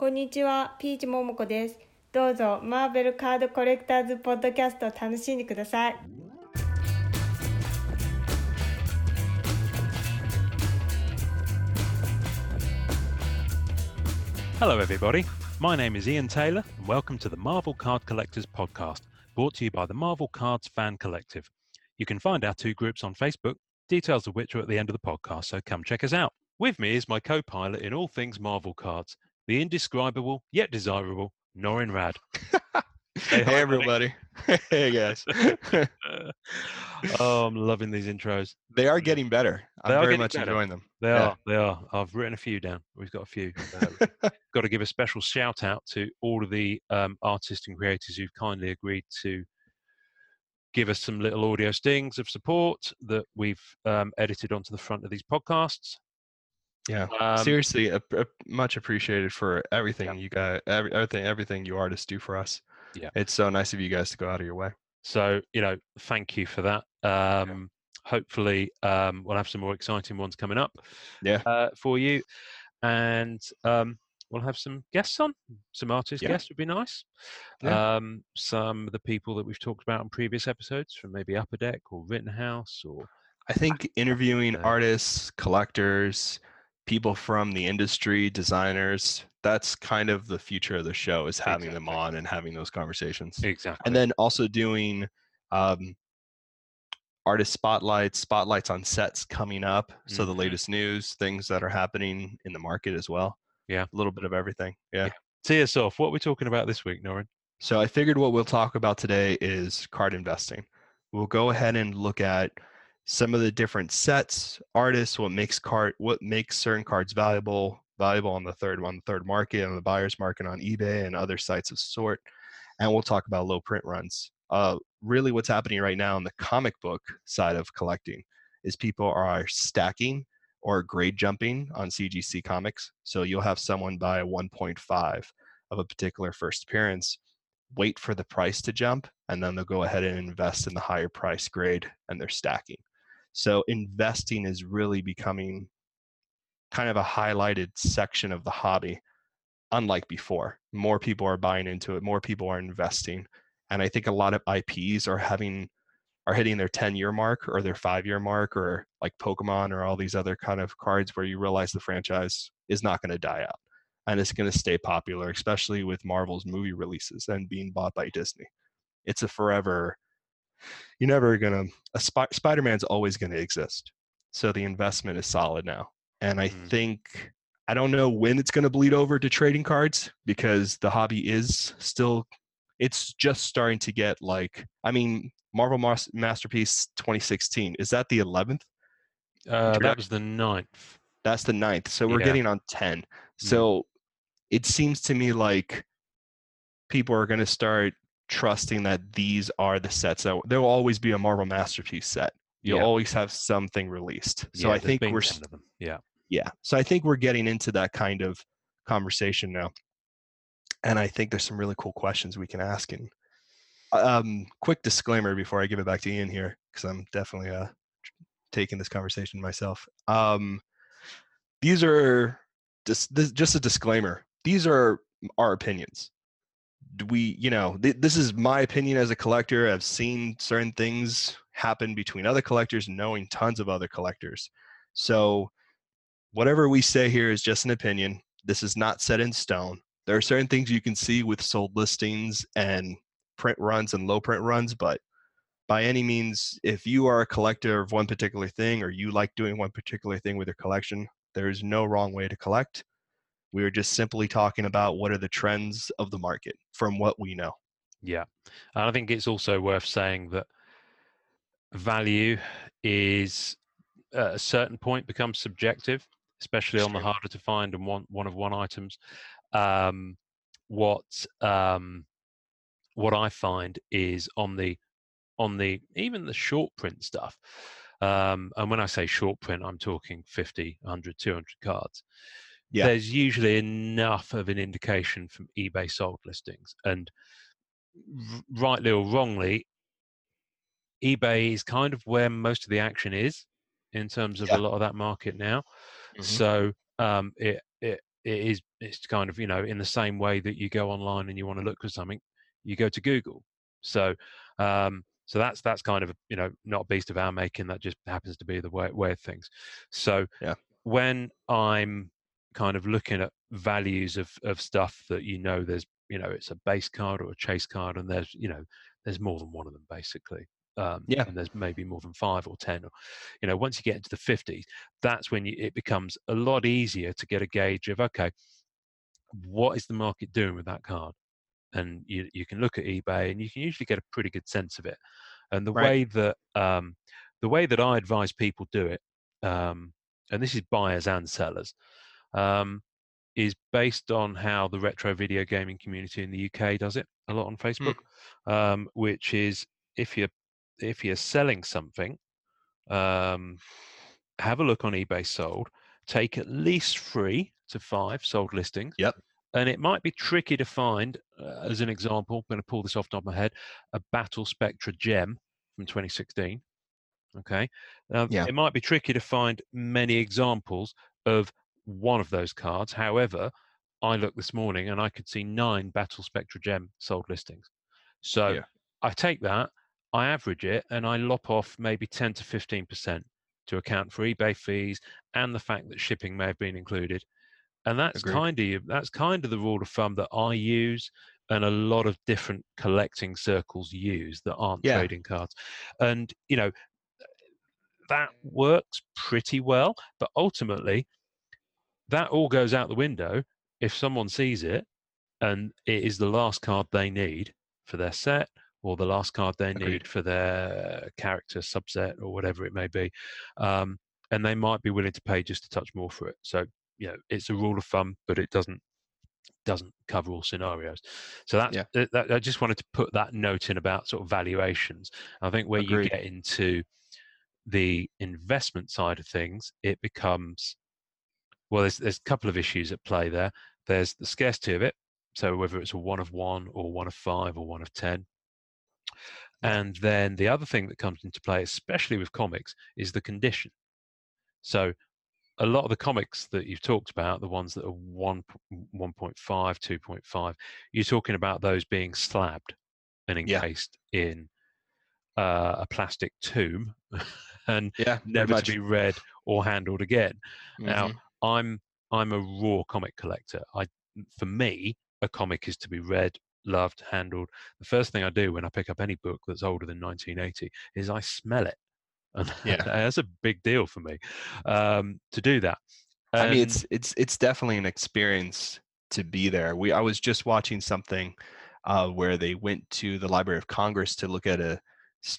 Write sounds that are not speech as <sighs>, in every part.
こんにちは、ピーチ桃子です。どうぞ、マーベルカードコレクターズポッドキャストを楽しんでください。 Hello, everybody. My name is Ian Taylor, and welcome to the Marvel Card Collectors Podcast, brought to you by the Marvel Cards Fan Collective. You can find our two groups on Facebook, details of which are at the end of the podcast, so come check us out. With me is my co pilot in all things Marvel cards, the indescribable yet desirable Norrin Radd. Hi, hey everybody. <laughs> hey guys. <laughs> oh, I'm loving these intros. they are getting better. They I'm very much better. enjoying them. They Yeah. are, they are. I've written a few down. We've got a few. Uh, got to give a special shout out to all of the um, artists and creators who've kindly agreed to give us some little audio stings of support that we've um, edited onto the front of these podcasts. Yeah. Um, Seriously, ap- ap- much appreciated for everything you got, every, everything, everything you artists do for us. Yeah. It's so nice of you guys to go out of your way. So, you know, thank you for that. Um, Hopefully, um, we'll have some more exciting ones coming up Yeah. uh, for you. And um, we'll have some guests on. Some artist Yeah. guests would be nice. Yeah. Um, some of the people that we've talked about in previous episodes from maybe Upper Deck or Rittenhouse or I think interviewing artists, collectors, people from the industry, designers, that's kind of the future of the show is having them on and having those conversations. exactly. and then also doing um, artist spotlights, spotlights on sets coming up. So the Mhm. latest news, things that are happening in the market as well. Yeah. a little bit of everything. Yeah. Yeah. us off. What are we talking about this week, Norrin? So I figured what we'll talk about today is card investing. We'll go ahead and look at some of the different sets, artists, what makes card, what makes certain cards valuable, valuable on the third on the third market, on the buyer's market, on eBay, and other sites of sort. And we'll talk about low print runs. Uh, really, what's happening right now in the comic book side of collecting is people are stacking or grade jumping on CGC comics. So you'll have someone buy a 1.5 of a particular first appearance wait for the price to jump and then they'll go ahead and invest in the higher price grade and they're stacking. So investing is really becoming kind of a highlighted section of the hobby unlike before. More people are buying into it, more people are investing. And I think a lot of IPs are having are hitting their 10 year mark or their 5 year mark or like Pokemon or all these other kind of cards where you realize the franchise is not going to die out and it's going to stay popular, especially with Marvel's movie releases and being bought by Disney. It's a forever. You're never gonna. A Sp- Spider-Man's always going to exist, so the investment is solid now. And I Mhm. think I don't know when it's going to bleed over to trading cards because the hobby is still. It's just starting to get like. I mean, Marvel Mas- Masterpiece 2016 is that the 11th? Uh, that was the ninth. That's the ninth. So we're Yeah. getting on 10. Mm. So it seems to me like people are going to start trusting that these are the sets that there will always be a Marvel Masterpiece set. You'll Yeah. always have something released. So Yeah, I think we're of them. Yeah. yeah. So I think we're getting into that kind of conversation now. And I think there's some really cool questions we can ask. And um, quick disclaimer before I give it back to Ian here, because I'm definitely uh, taking this conversation myself. Um, these are just this, just a disclaimer. These are our opinions. We, you know, th- this is my opinion as a collector. I've seen certain things happen between other collectors, knowing tons of other collectors. So whatever we say here is just an opinion. This is not set in stone. There are certain things you can see with sold listings and print runs and low print runs, but by any means, if you are a collector of one particular thing or you like doing one particular thing with your collection, there is no wrong way to collect. We are just simply talking about what are the trends of the market from what we know. Yeah. And I think it's also worth saying that value is at a certain point becomes subjective, especially on the harder to find and one one of one items. Um, what um, what I find is on the on the even the short print stuff. Um, and when I say short print, I'm talking 50, 100, 200 cards. Yeah. There's usually enough of an indication from eBay sold listings. And r- rightly or wrongly, eBay is kind of where most of the action is in terms of Yeah. a lot of that market now. Mhm. So um, it, it it is it's kind of you know in the same way that you go online and you want to look for something, you go to Google. So um, so that's that's kind of you know not a beast of our making. That just happens to be the way way of things. So Yeah. when I'm kind of looking at values of of stuff that you know there's you know it's a base card or a chase card and there's you know there's more than one of them basically um, Yeah. and there's maybe more than five or ten or you know once you get into the 50s that's when you, it becomes a lot easier to get a gauge of okay what is the market doing with that card and you, you can look at ebay and you can usually get a pretty good sense of it and the Right. way that um, the way that i advise people do it um, and this is buyers and sellers um, is based on how the retro video gaming community in the uk does it a lot on facebook um, which is if you're if you're selling something um, have a look on ebay sold take at least three to five sold listings Yep. and it might be tricky to find uh, as an example i'm going to pull this off the top of my head a battle spectra gem from 2016 okay now Yeah. it might be tricky to find many examples of one of those cards. However i looked this morning and i could see nine battle spectra gem sold listings. So Yeah. i take that i average it and i lop off maybe 10 to 15 percent to account for ebay fees and the fact that shipping may have been included. And that's kind of that's kind of the rule of thumb that i use and a lot of different collecting circles use that aren't Yeah. trading cards. And you know that works pretty well but ultimately that all goes out the window if someone sees it and it is the last card they need for their set or the last card they Agreed. need for their character subset or whatever it may be um, and they might be willing to pay just a touch more for it so you know it's a rule of thumb but it doesn't doesn't cover all scenarios so that's Yeah. that, that- i just wanted to put that note in about sort of valuations i think where you get into the investment side of things it becomes well there's there's a couple of issues at play there there's the scarcity of it so whether it's a one of one or one of five or one of ten and then the other thing that comes into play especially with comics is the condition so a lot of the comics that you've talked about the ones that are 1 1.5 2.5 you're talking about those being slabbed and Yeah. encased in uh, a plastic tomb <laughs> and Yeah. never much. to be read or handled again now, Mhm. I'm I'm a raw comic collector. I for me, a comic is to be read, loved, handled. The first thing I do when I pick up any book that's older than 1980 is I smell it, <laughs> and Yeah. that's a big deal for me um, to do that. I mean, it's it's it's definitely an experience to be there. We I was just watching something uh, where they went to the Library of Congress to look at a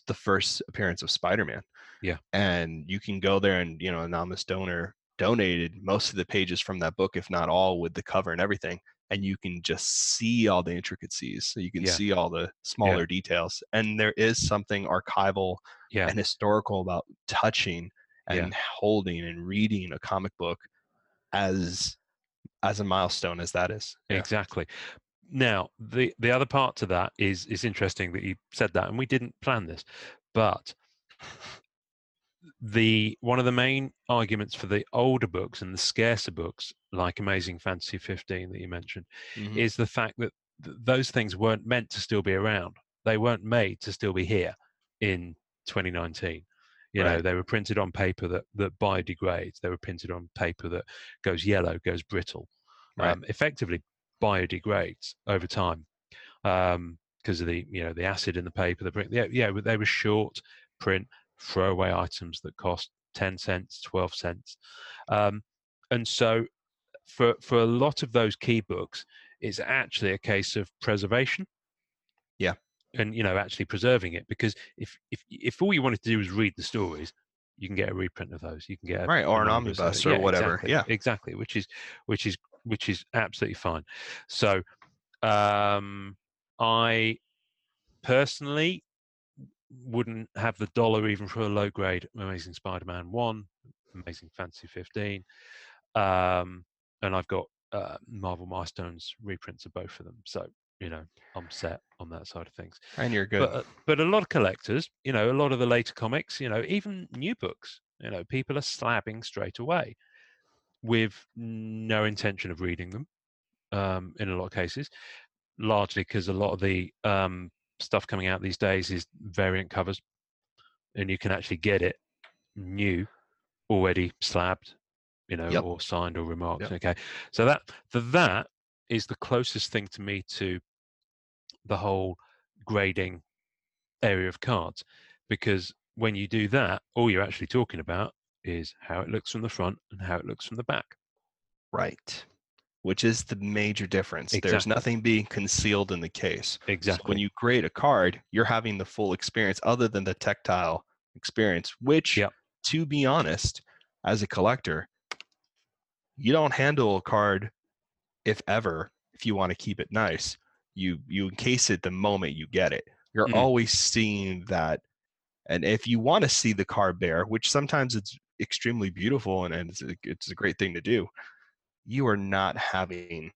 the first appearance of Spider-Man. Yeah. and you can go there and you know anonymous donor donated most of the pages from that book, if not all, with the cover and everything. And you can just see all the intricacies. So you can Yeah. see all the smaller details. And there is something archival yeah, and historical about touching Yeah. and holding and reading a comic book as as a milestone as that is. Yeah. Exactly. Now, the the other part to that is is interesting that you said that, and we didn't plan this, but <laughs> the one of the main arguments for the older books and the scarcer books, like Amazing Fantasy 15 that you mentioned, Mhm. is the fact that th- those things weren't meant to still be around. They weren't made to still be here in 2019. You know, they were printed on paper that that biodegrades. They were printed on paper that goes yellow, goes brittle, Right. um, effectively biodegrades over time because of the you know the acid in the paper. The print, yeah, yeah, they were short print throwaway items that cost 10 cents 12 cents um, and so for for a lot of those key books it's actually a case of preservation Yeah. and you know actually preserving it because if if if all you wanted to do was read the stories you can get a reprint of those you can get a, Right, or an omnibus omnibus or Yeah, whatever. exactly, Yeah. exactly which is which is which is absolutely fine so um i personally wouldn't have the dollar even for a low grade Amazing Spider-Man one, Amazing Fantasy 15, um, and I've got uh, Marvel Milestones reprints of both of them. So you know I'm set on that side of things. And you're good. But uh, but a lot of collectors, you know, a lot of the later comics, you know, even new books, you know, people are slabbing straight away. with no intention of reading them um, in a lot of cases, largely because a lot of the um, stuff coming out these days is variant covers, and you can actually get it new, already slabbed, you know, Yep. or signed or remarked. Yep. Okay, so that the that is the closest thing to me to the whole grading area of cards, because when you do that, all you're actually talking about is how it looks from the front and how it looks from the back. Right. Which is the major difference. There's nothing being concealed in the case. So Exactly. when you create a card, you're having the full experience other than the tactile experience, which, Yep. to be honest, as a collector, you don't handle a card if ever, if you want to keep it nice. You you encase it the moment you get it. You're Mm. always seeing that. And if you want to see the card bare, which sometimes it's extremely beautiful and, and it's, a, it's a great thing to do, you are not having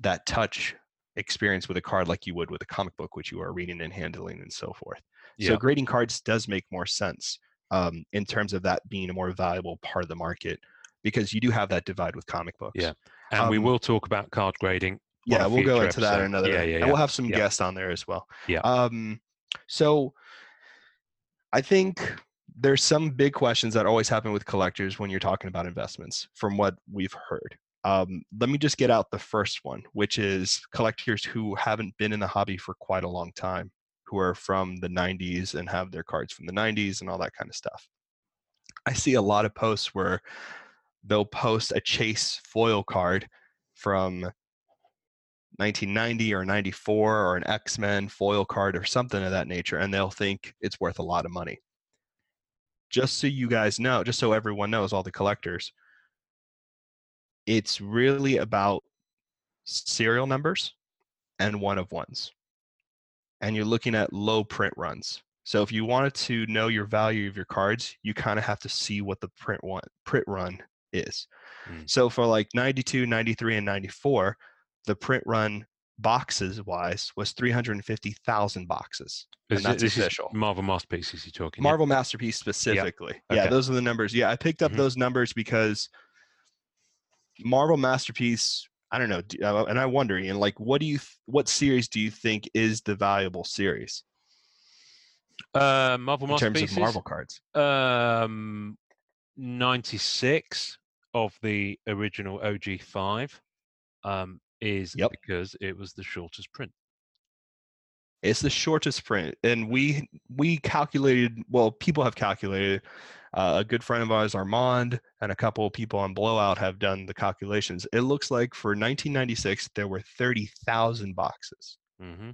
that touch experience with a card like you would with a comic book, which you are reading and handling and so forth. So grading cards does make more sense um, in terms of that being a more valuable part of the market because you do have that divide with comic books. Yeah. and we um, will talk about card grading. Yeah, we'll go into that another. Yeah, yeah, And we'll have some yeah. guests on there as well. Yeah. Um, so I think there's some big questions that always happen with collectors when you're talking about investments, from what we've heard. Um, let me just get out the first one, which is collectors who haven't been in the hobby for quite a long time, who are from the 90s and have their cards from the 90s and all that kind of stuff. I see a lot of posts where they'll post a chase foil card from 1990 or 94 or an X-Men foil card or something of that nature and they'll think it's worth a lot of money. Just so you guys know, just so everyone knows all the collectors, it's really about serial numbers and one of ones. And you're looking at low print runs. So if you wanted to know your value of your cards, you kind of have to see what the print one print run is. Mm. So for like 92, 93 and 94, the print run boxes wise was 350,000 boxes. Is and that's this is official. Marvel masterpieces you're talking. yeah? Marvel Masterpiece specifically. Yeah, Okay. those are the numbers. Yeah, I picked up Mhm. those numbers because Marvel Masterpiece. I don't know, uh, and I wonder, Ian, like, what do you, what series do you think is the valuable series Uh, Marvel in terms of Marvel cards? Um, 96 of the original OG5 um, is Yep. because it was the shortest print. It's the shortest print, and we we calculated. Well, people have calculated. Uh, a good friend of ours, Armand, and a couple of people on Blowout have done the calculations. It looks like for 1996 there were 30,000 boxes. mm-hmm.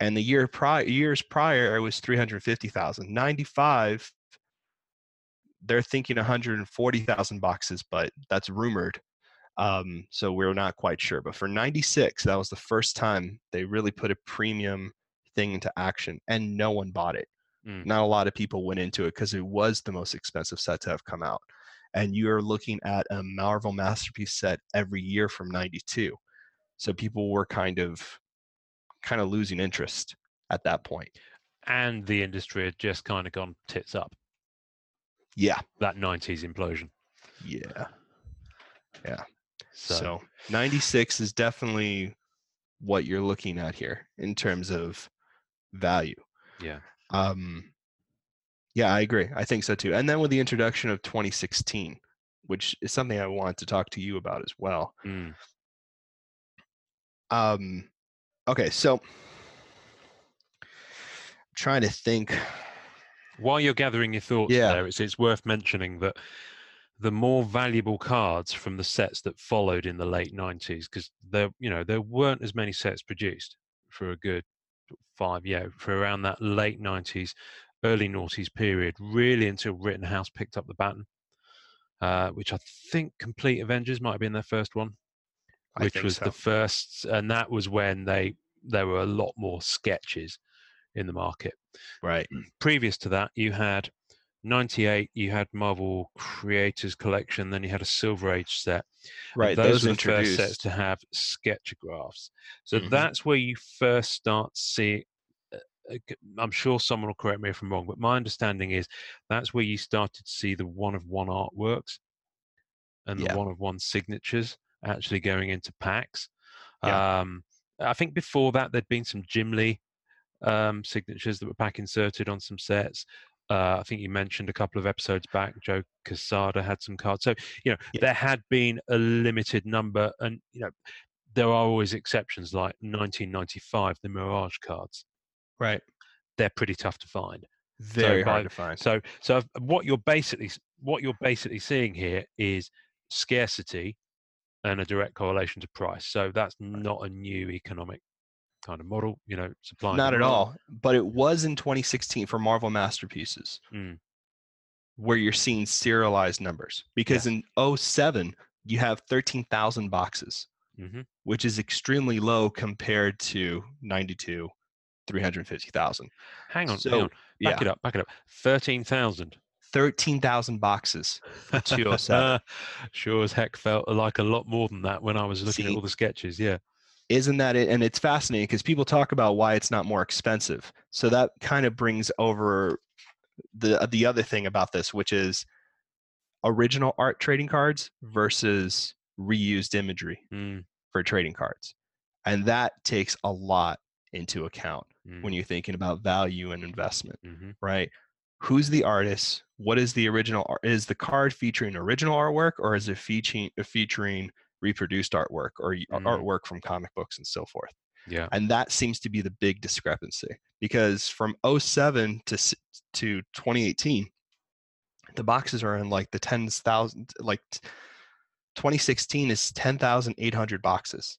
and the year prior years prior it was 350,000 95 they're thinking 140,000 boxes but that's rumored um, so we're not quite sure but for 96 that was the first time they really put a premium thing into action and no one bought it Mm. not a lot of people went into it because it was the most expensive set to have come out and you're looking at a marvel masterpiece set every year from 92 so people were kind of kind of losing interest at that point. point And the industry had just kind of gone tits up. yeah That 90s implosion. Yeah. Yeah So, so, 96 is definitely what you're looking at here in terms of value yeah. um yeah i agree i think so too and then with the introduction of 2016 which is something i want to talk to you about as well Mm. um okay so trying to think While you're gathering your thoughts Yeah. there, it's, it's worth mentioning that the more valuable cards from the sets that followed in the late 90s, because there, you know, there weren't as many sets produced for a good five, yeah, for around that late 90s, early noughties period, really until Rittenhouse picked up the baton, uh, which I think Complete Avengers might have been their first one, I which was so. the first, and that was when they there were a lot more sketches in the market right previous to that, you had 98, you had Marvel Creators Collection, then you had a Silver Age set. and right those, those, were the first sets to have sketchographs. So Mhm. that's where you first start see, uh, uh, I'm sure someone will correct me if I'm wrong, but my understanding is that's where you started to see the one of one artworks and the Yeah. one of one signatures actually going into packs. Yeah. Um, I think before that there'd been some Jim Lee um, signatures that were pack inserted on some sets. Uh, I think you mentioned a couple of episodes back, Joe Quesada had some cards. So, you know, Yeah. there had been a limited number, and, you know, there are always exceptions like 1995, the Mirage cards. Right. They're pretty tough to find. Very by- hard to find. So, so what you're basically what you're basically seeing here is scarcity and a direct correlation to price. So that's not a new economic kind of model, you know, supply. Not at all. But it was in 2016 for Marvel Masterpieces Mm. where you're seeing serialized numbers. Because in 07, you have 13,000 boxes, hmm which is extremely low compared to 92, 350,000. Hang on, So, hang on. Back yeah. it up, back it up. Thirteen thousand. 13,000 boxes for 207. <laughs> sure as heck felt like a lot more than that when I was looking at all the sketches. Yeah. Isn't that it? And it's fascinating because people talk about why it's not more expensive. So that kind of brings over the the other thing about this, which is original art trading cards versus reused imagery Mm, for trading cards. And that takes a lot into account mm, when you're thinking about value and investment, mhm. right? Who's the artist? What is the original art? Is the card featuring original artwork or is it featuring featuring reproduced artwork or Mm. artwork from comic books and so forth? Yeah. And that seems to be the big discrepancy because from 07 to to 2018, the boxes are in like the tens thousand, like 2016 is 10,800 boxes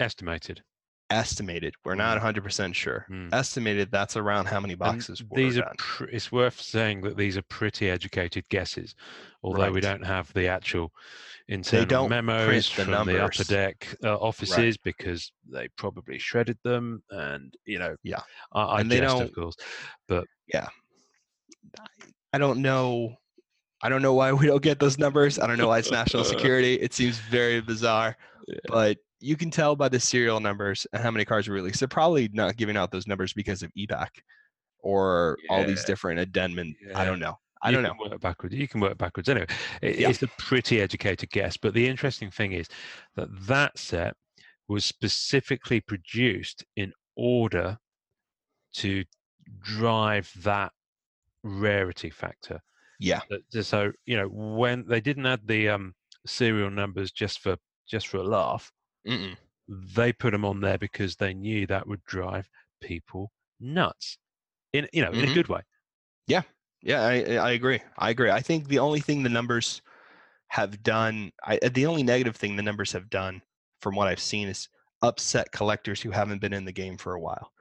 Estimated. Estimated. We're not 100% sure. Mm. Estimated that's around how many boxes were these are pr- it's worth saying that these are pretty educated guesses although we don't have the actual internal don't memos the from the upper deck uh, offices because they probably shredded them and you know Yeah. i, I And they don't- of course but yeah I don't know. I don't know why we don't get those numbers. I don't know why it's national <laughs> security. It seems very bizarre. Yeah. But you can tell by the serial numbers and how many cars were released. They're probably not giving out those numbers because of ePack or all these different addendum. I don't know. I you don't know. work backwards you can work backwards anyway it, Yeah. it's a pretty educated guess but the interesting thing is that that set was specifically produced in order to drive that rarity factor Yeah. So you know when they didn't add the um serial numbers just for just for a laugh Mm-mm. they put them on there because they knew that would drive people nuts in you know in a Mhm. good way Yeah, yeah, I, I agree. I agree. I think the only thing the numbers have done, I, uh, the only negative thing the numbers have done, from what I've seen, is upset collectors who haven't been in the game for a while,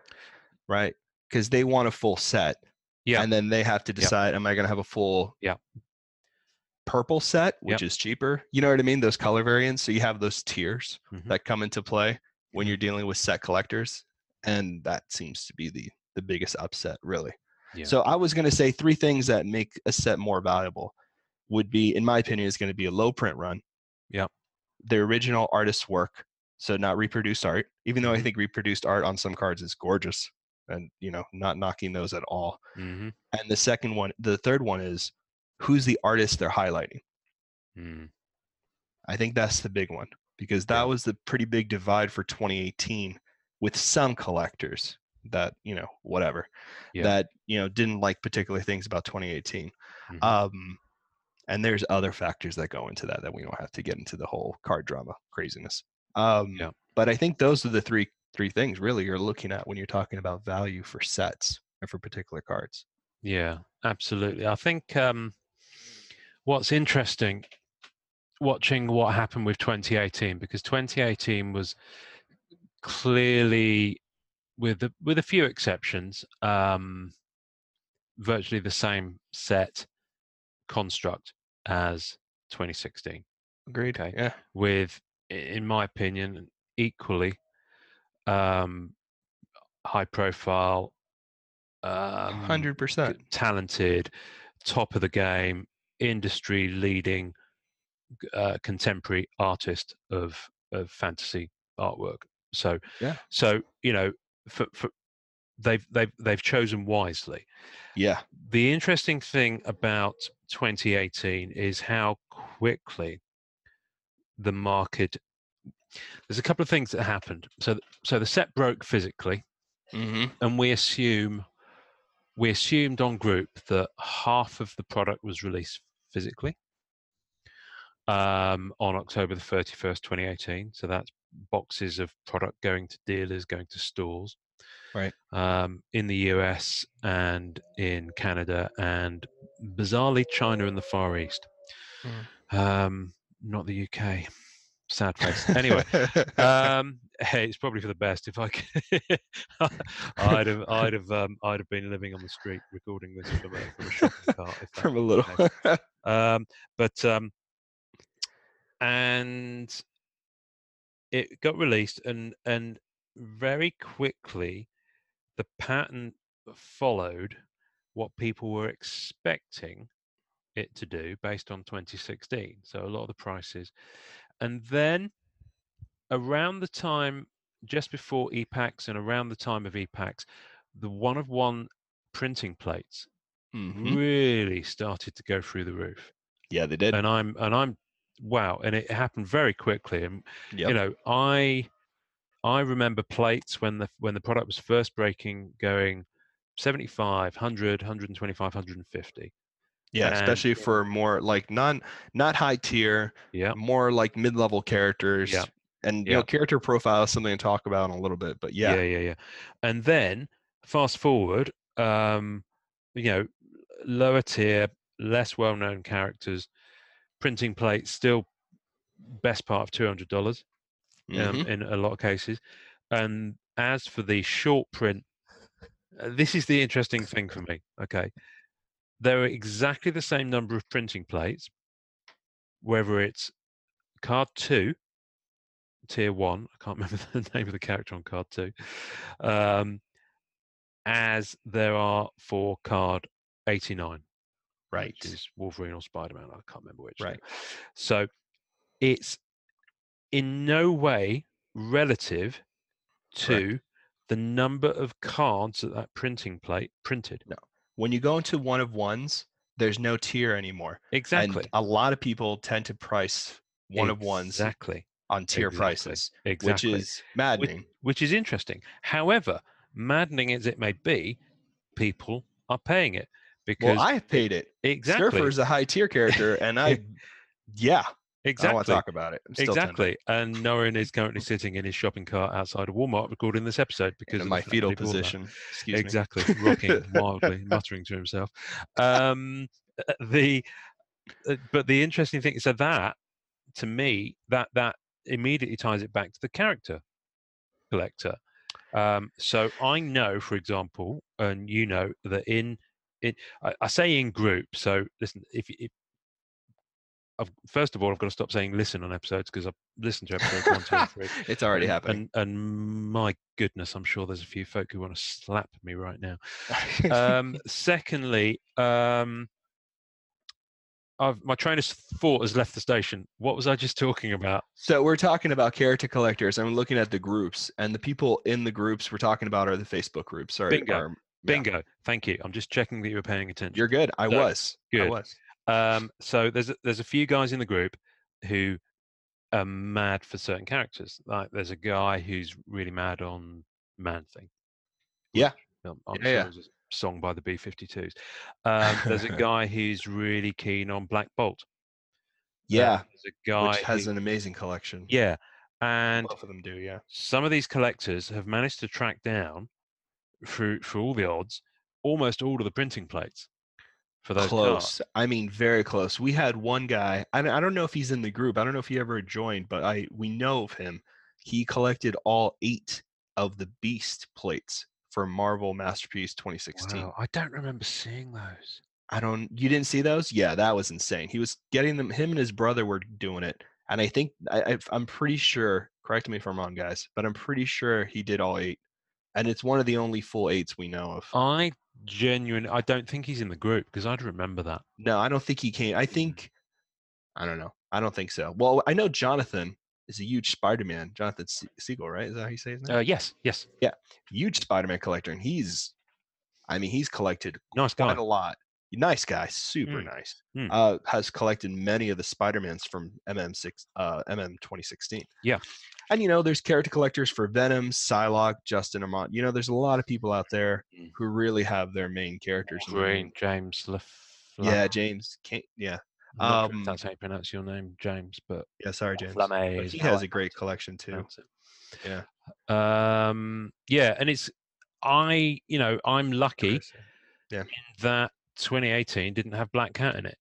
right? Because they want a full set, Yeah. and then they have to Yeah. decide, am I going to have a full Yeah. Purple set, which is cheaper? You know what I mean? Those color variants. So you have those tiers Mhm. that come into play when you're dealing with set collectors, and that seems to be the the biggest upset, really. Yeah. So I was going to say three things that make a set more valuable would be, in my opinion, is going to be a low print run. Yeah. The original artist's work, so not reproduced art. Even though I Mhm. think reproduced art on some cards is gorgeous, and you know, not knocking those at all. hmm And the second one, the third one is who's the artist they're highlighting. mm I think that's the big one because that Yeah. was the pretty big divide for 2018 with some collectors that you know whatever Yeah. that you know didn't like particular things about 2018 Mhm. um and there's other factors that go into that that we don't have to get into the whole card drama craziness um Yeah. but i think those are the three three things really you're looking at when you're talking about value for sets and for particular cards Yeah, absolutely. I think um, what's interesting watching what happened with 2018 because 2018 was clearly with a, with a few exceptions um, virtually the same set construct as 2016 agreed. Okay. yeah. With in my opinion equally um, high profile um, 100% talented, top of the game, industry leading uh, contemporary artist of of fantasy artwork. So Yeah. so you know for for they've they've they've chosen wisely. Yeah. The interesting thing about 2018 is how quickly the market. There's a couple of things that happened. So so the set broke physically, Mm-hmm. and we assume we assumed on group that half of the product was released physically um, on October the 31st, 2018. So that's boxes of product going to dealers, going to stores. Right. Um, in the US and in Canada and bizarrely China and the Far East. Um, not the UK. Sad face. <laughs> Anyway, um, it's probably for the best. If I could, <laughs> <laughs> I'd have, I'd have, um, I'd have been living on the street recording this from a, from a shopping cart. From a little. <laughs> um, but um, and it got released, and and very quickly, the pattern followed what people were expecting it to do based on 2016. So a lot of the prices, and then around the time just before ePacks and around the time of ePacks, the one of one printing plates Mhm. really started to go through the roof Yeah, they did. and i'm and i'm wow and it happened very quickly and Yep. you know i i remember plates when the when the product was first breaking going 75 100 125 150 yeah, and- especially for more like non not high tier, yeah more like mid level characters. Yeah. And you know, character profile is something to talk about in a little bit. But yeah, yeah yeah yeah and then fast forward um you know lower tier less well known characters printing plates still best part of $200 um, Mhm. in a lot of cases. And as for the short print, uh, this is the interesting thing for me. Okay. There are exactly the same number of printing plates, whether it's card two, tier one, I can't <laughs> remember the name of the character on card two, um, as there are for card 89 right. is Wolverine or Spider Man. I can't remember which. Right. So it's in no way relative to the number of cards that that printing plate printed. No. When you go into one of ones, there's no tier anymore. Exactly. And a lot of people tend to price one of ones Exactly. On tier Exactly. prices, Exactly. which is maddening. which is interesting. However, maddening as it may be, people are paying it because well, I paid it. exactly, Surfer is a high tier character, <laughs> and I, yeah, exactly. I don't want to talk about it. I'm still exactly. And Norrin is currently sitting in his shopping cart outside of Walmart recording this episode because of my fetal he bought that. position. Excuse exactly rocking <laughs> wildly muttering to himself um uh, the uh, but the interesting thing so that to me that that immediately ties it back to the character collector um so i know for example and you know that in in i, I say in group so listen if, if I've, first of all, I've got to stop saying listen on episodes because I've listened to episodes one, two, three. <laughs> it's already and, happening. And, and my goodness, I'm sure there's a few folk who want to slap me right now. <laughs> Um, secondly, um, I've, my train of thought has left the station. What was I just talking about? so we're talking about character collectors. I'm looking at the groups, and the people in the groups we're talking about are the Facebook groups. Sorry, Bingo. are- yeah. Bingo. Thank you. I'm just checking that you were paying attention. You're good. I So, was. I was. Um, so there's a, there's a few guys in the group who are mad for certain characters. Like there's a guy who's really mad on Man Thing. Yeah. um, I'm Yeah, sure yeah. Song by the B52s. Um, there's a <laughs> guy who's really keen on Black Bolt. Uh, Yeah, there's a guy which has who- an amazing collection. yeah, and both of them do. Yeah. some of these collectors have managed to track down through through all the odds almost all of the printing plates for those close. cards. I mean, very close. We had one guy. I I don't know if he's in the group. I don't know if he ever joined, but I we know of him. He collected all eight of the Beast plates for Marvel Masterpiece 2016. Wow, I don't remember seeing those. I don't. You didn't see those? Yeah, that was insane. He was getting them. Him and his brother were doing it, and I think I, I'm pretty sure. Correct me if I'm wrong, guys, but I'm pretty sure he did all eight, and it's one of the only full eights we know of. I genuinely, I don't think he's in the group because I'd remember that. No, I don't think he came. I hmm. think I don't know. I don't think so. Well, I know Jonathan is a huge Spider-Man, Jonathan Se- Siegel, right? Is that how you say his name? Uh, yes, yes. Yeah, huge Spider-Man collector, and he's, I mean, he's collected Nice guy. quite a lot. Nice guy, super Mm. nice. Mm. Uh, has collected many of the Spider-Mans from MM6, uh, MM 2016. Yeah. And you know, there's character collectors for Venom, Psylocke, Justin Amont. You know, there's a lot of people out there Mm. who really have their main characters. Green, James Lef- Yeah, James. Can't, yeah, Not sure um, that's how you pronounce your name, James, but yeah. Sorry, James. He has a great collection too. Yeah. Um, yeah, and it's I, you know, I'm lucky Yeah. that 2018 didn't have Black Cat in it.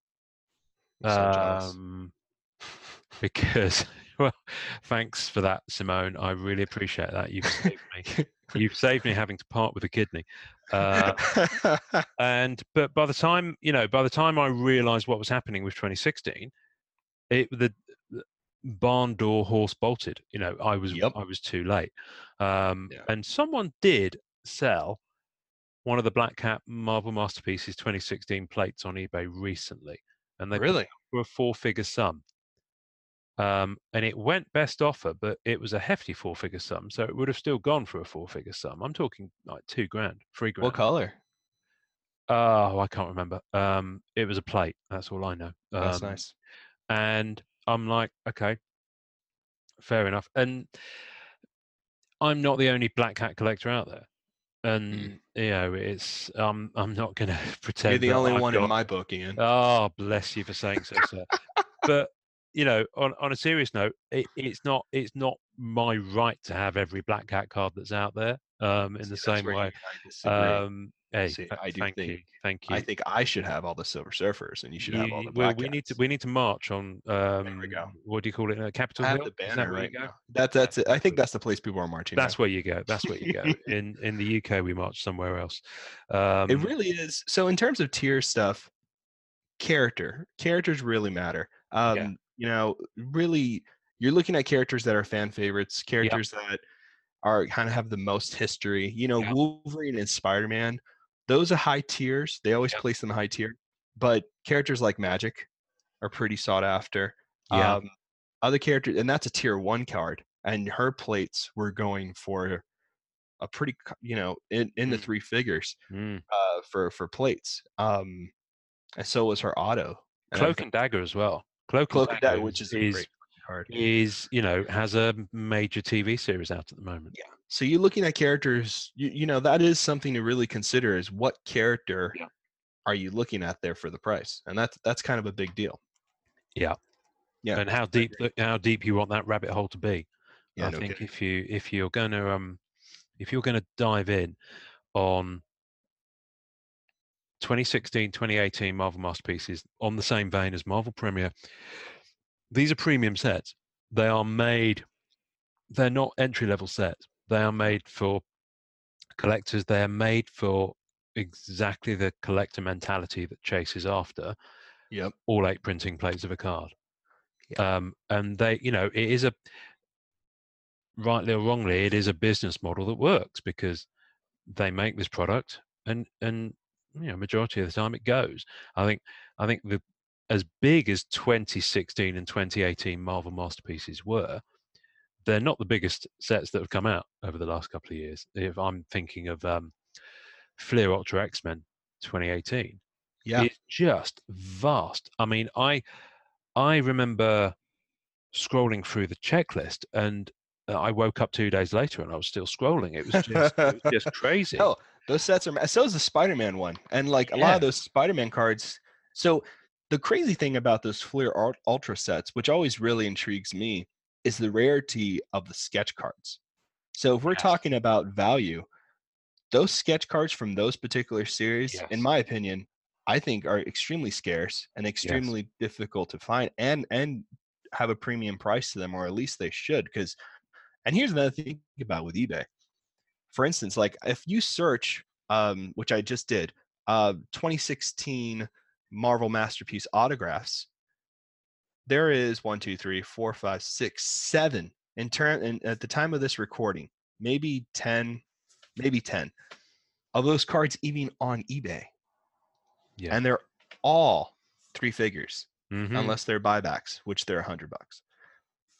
So um, <laughs> because <laughs> well, thanks for that, Simone. I really appreciate that. You've saved me. <laughs> You've saved me having to part with a kidney. Uh, <laughs> and but by the time you know, by the time I realised what was happening with 2016, it the the barn door horse bolted. You know, I was Yep. I was too late. Um, Yeah. And someone did sell one of the Black Cat Marvel Masterpieces 2016 plates on eBay recently, and they really? for a four-figure sum. Um, and it went best offer, but it was a hefty four-figure sum, so it would have still gone for a four-figure sum. I'm talking like two grand, three grand. What color? Oh, I can't remember. Um, it was a plate. That's all I know. That's Um, nice. And I'm like, okay, fair enough. And I'm not the only black cat collector out there. And you know, it's um, I'm not going <laughs> to pretend You're the only I've one got- in my book, Ian. Oh, bless you for saying so, sir. but you know, on on a serious note, it, it's not it's not my right to have every black cat card that's out there. Um, in See, the same way. I. Um, hey, See, I do thank think- you, thank you. I think I should have all the Silver Surfers, and you should have all You- the well, Black we need to we need to march on. Um, we go. What do you call it? Uh, Capitol I have Hill. the banner right you now. That, that's it. I think that's the place people are marching. That's now. where you go. That's where you go. <laughs> in in the UK, we march somewhere else. Um, it really is. So in terms of tier stuff, character characters really matter. Um, You know, really, you're looking at characters that are fan favorites, characters that are kind of have the most history. You know, Yeah. Wolverine and Spider Man, those are high tiers. They always Yeah. place them high tier. But characters like Magik are pretty sought after. Yeah. Um, other characters, and that's a tier one card, and her plates were going for a pretty, you know, in, in the Mm. three figures mm. uh, for for plates. Um, and so was her auto. And Cloak and Dagger as well. Cloak, Cloak and Dagger, which is is is you know has a major TV series out at the moment. Yeah. So you're looking at characters. You, you know that is something to really consider. Is what character Yeah. are you looking at there for the price? And that's that's kind of a big deal. Yeah. Yeah. and how deep how deep you want that rabbit hole to be. Yeah, I no think kidding. if you if you're going to um if you're going to dive in on 2016 2018 Marvel masterpieces on the same vein as Marvel Premiere, these are premium sets. They are made. They're not entry level sets. They are made for collectors. They are made for exactly the collector mentality that Chase is after Yep. all eight printing plates of a card. Um, and they, you know, it is a rightly or wrongly, it is a business model that works because they make this product and and you know, majority of the time it goes. I think I think the as big as 2016 and 2018 Marvel masterpieces were, they're not the biggest sets that have come out over the last couple of years. If I'm thinking of um, Fleer Ultra X Men 2018, Yeah. it's just vast. I mean, I I remember scrolling through the checklist, and uh, I woke up two days later and I was still scrolling. It was just, it was just <laughs> crazy. Hell, those sets are. So is the Spider-Man one, and like a lot of those Spider-Man cards. So the crazy thing about those Fleer Ultra sets, which always really intrigues me, is the rarity of the sketch cards. So if we're Yes. talking about value, those sketch cards from those particular series, Yes. in my opinion, I think are extremely scarce and extremely difficult to find, and and have a premium price to them, or at least they should. Because, and here's another thing about with eBay for instance, like if you search, um, which I just did, uh, 2016 Marvel Masterpiece autographs, there is one, two, three, four, five, six, seven. In turn, and at the time of this recording, maybe 10, maybe 10 of those cards even on eBay. Yeah. And they're all three figures, Mhm. unless they're buybacks, which they're a hundred bucks.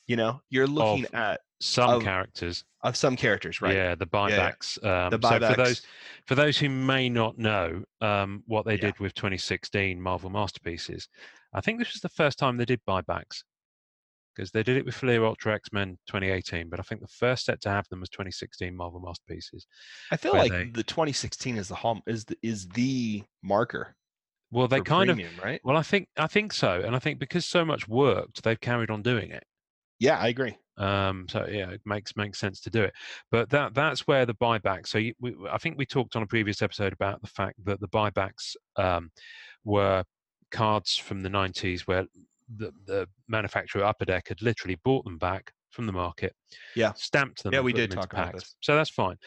You know, you're looking Of- at Some Of- characters, of some characters, right? yeah, the yeah. buybacks. Um, The So for those for those who may not know um, what they Yeah. did with 2016 Marvel Masterpieces, I think this was the first time they did buybacks because they did it with Fleer Ultra X Men 2018, but I think the first set to have them was 2016 Marvel Masterpieces. I feel like they- the 2016 is the home is the, is the marker. Well, they kind of premium, right. well, I think I think so, and I think because so much worked, they've carried on doing it. Yeah, I agree. Um, so yeah, it makes makes sense to do it. But that that's where the buyback. So you, we, I think we talked on a previous episode about the fact that the buybacks um, were cards from the 90s where the, the manufacturer Upper Deck had literally bought them back from the market, Yeah. stamped them. Yeah, we did talk about this. So that's fine.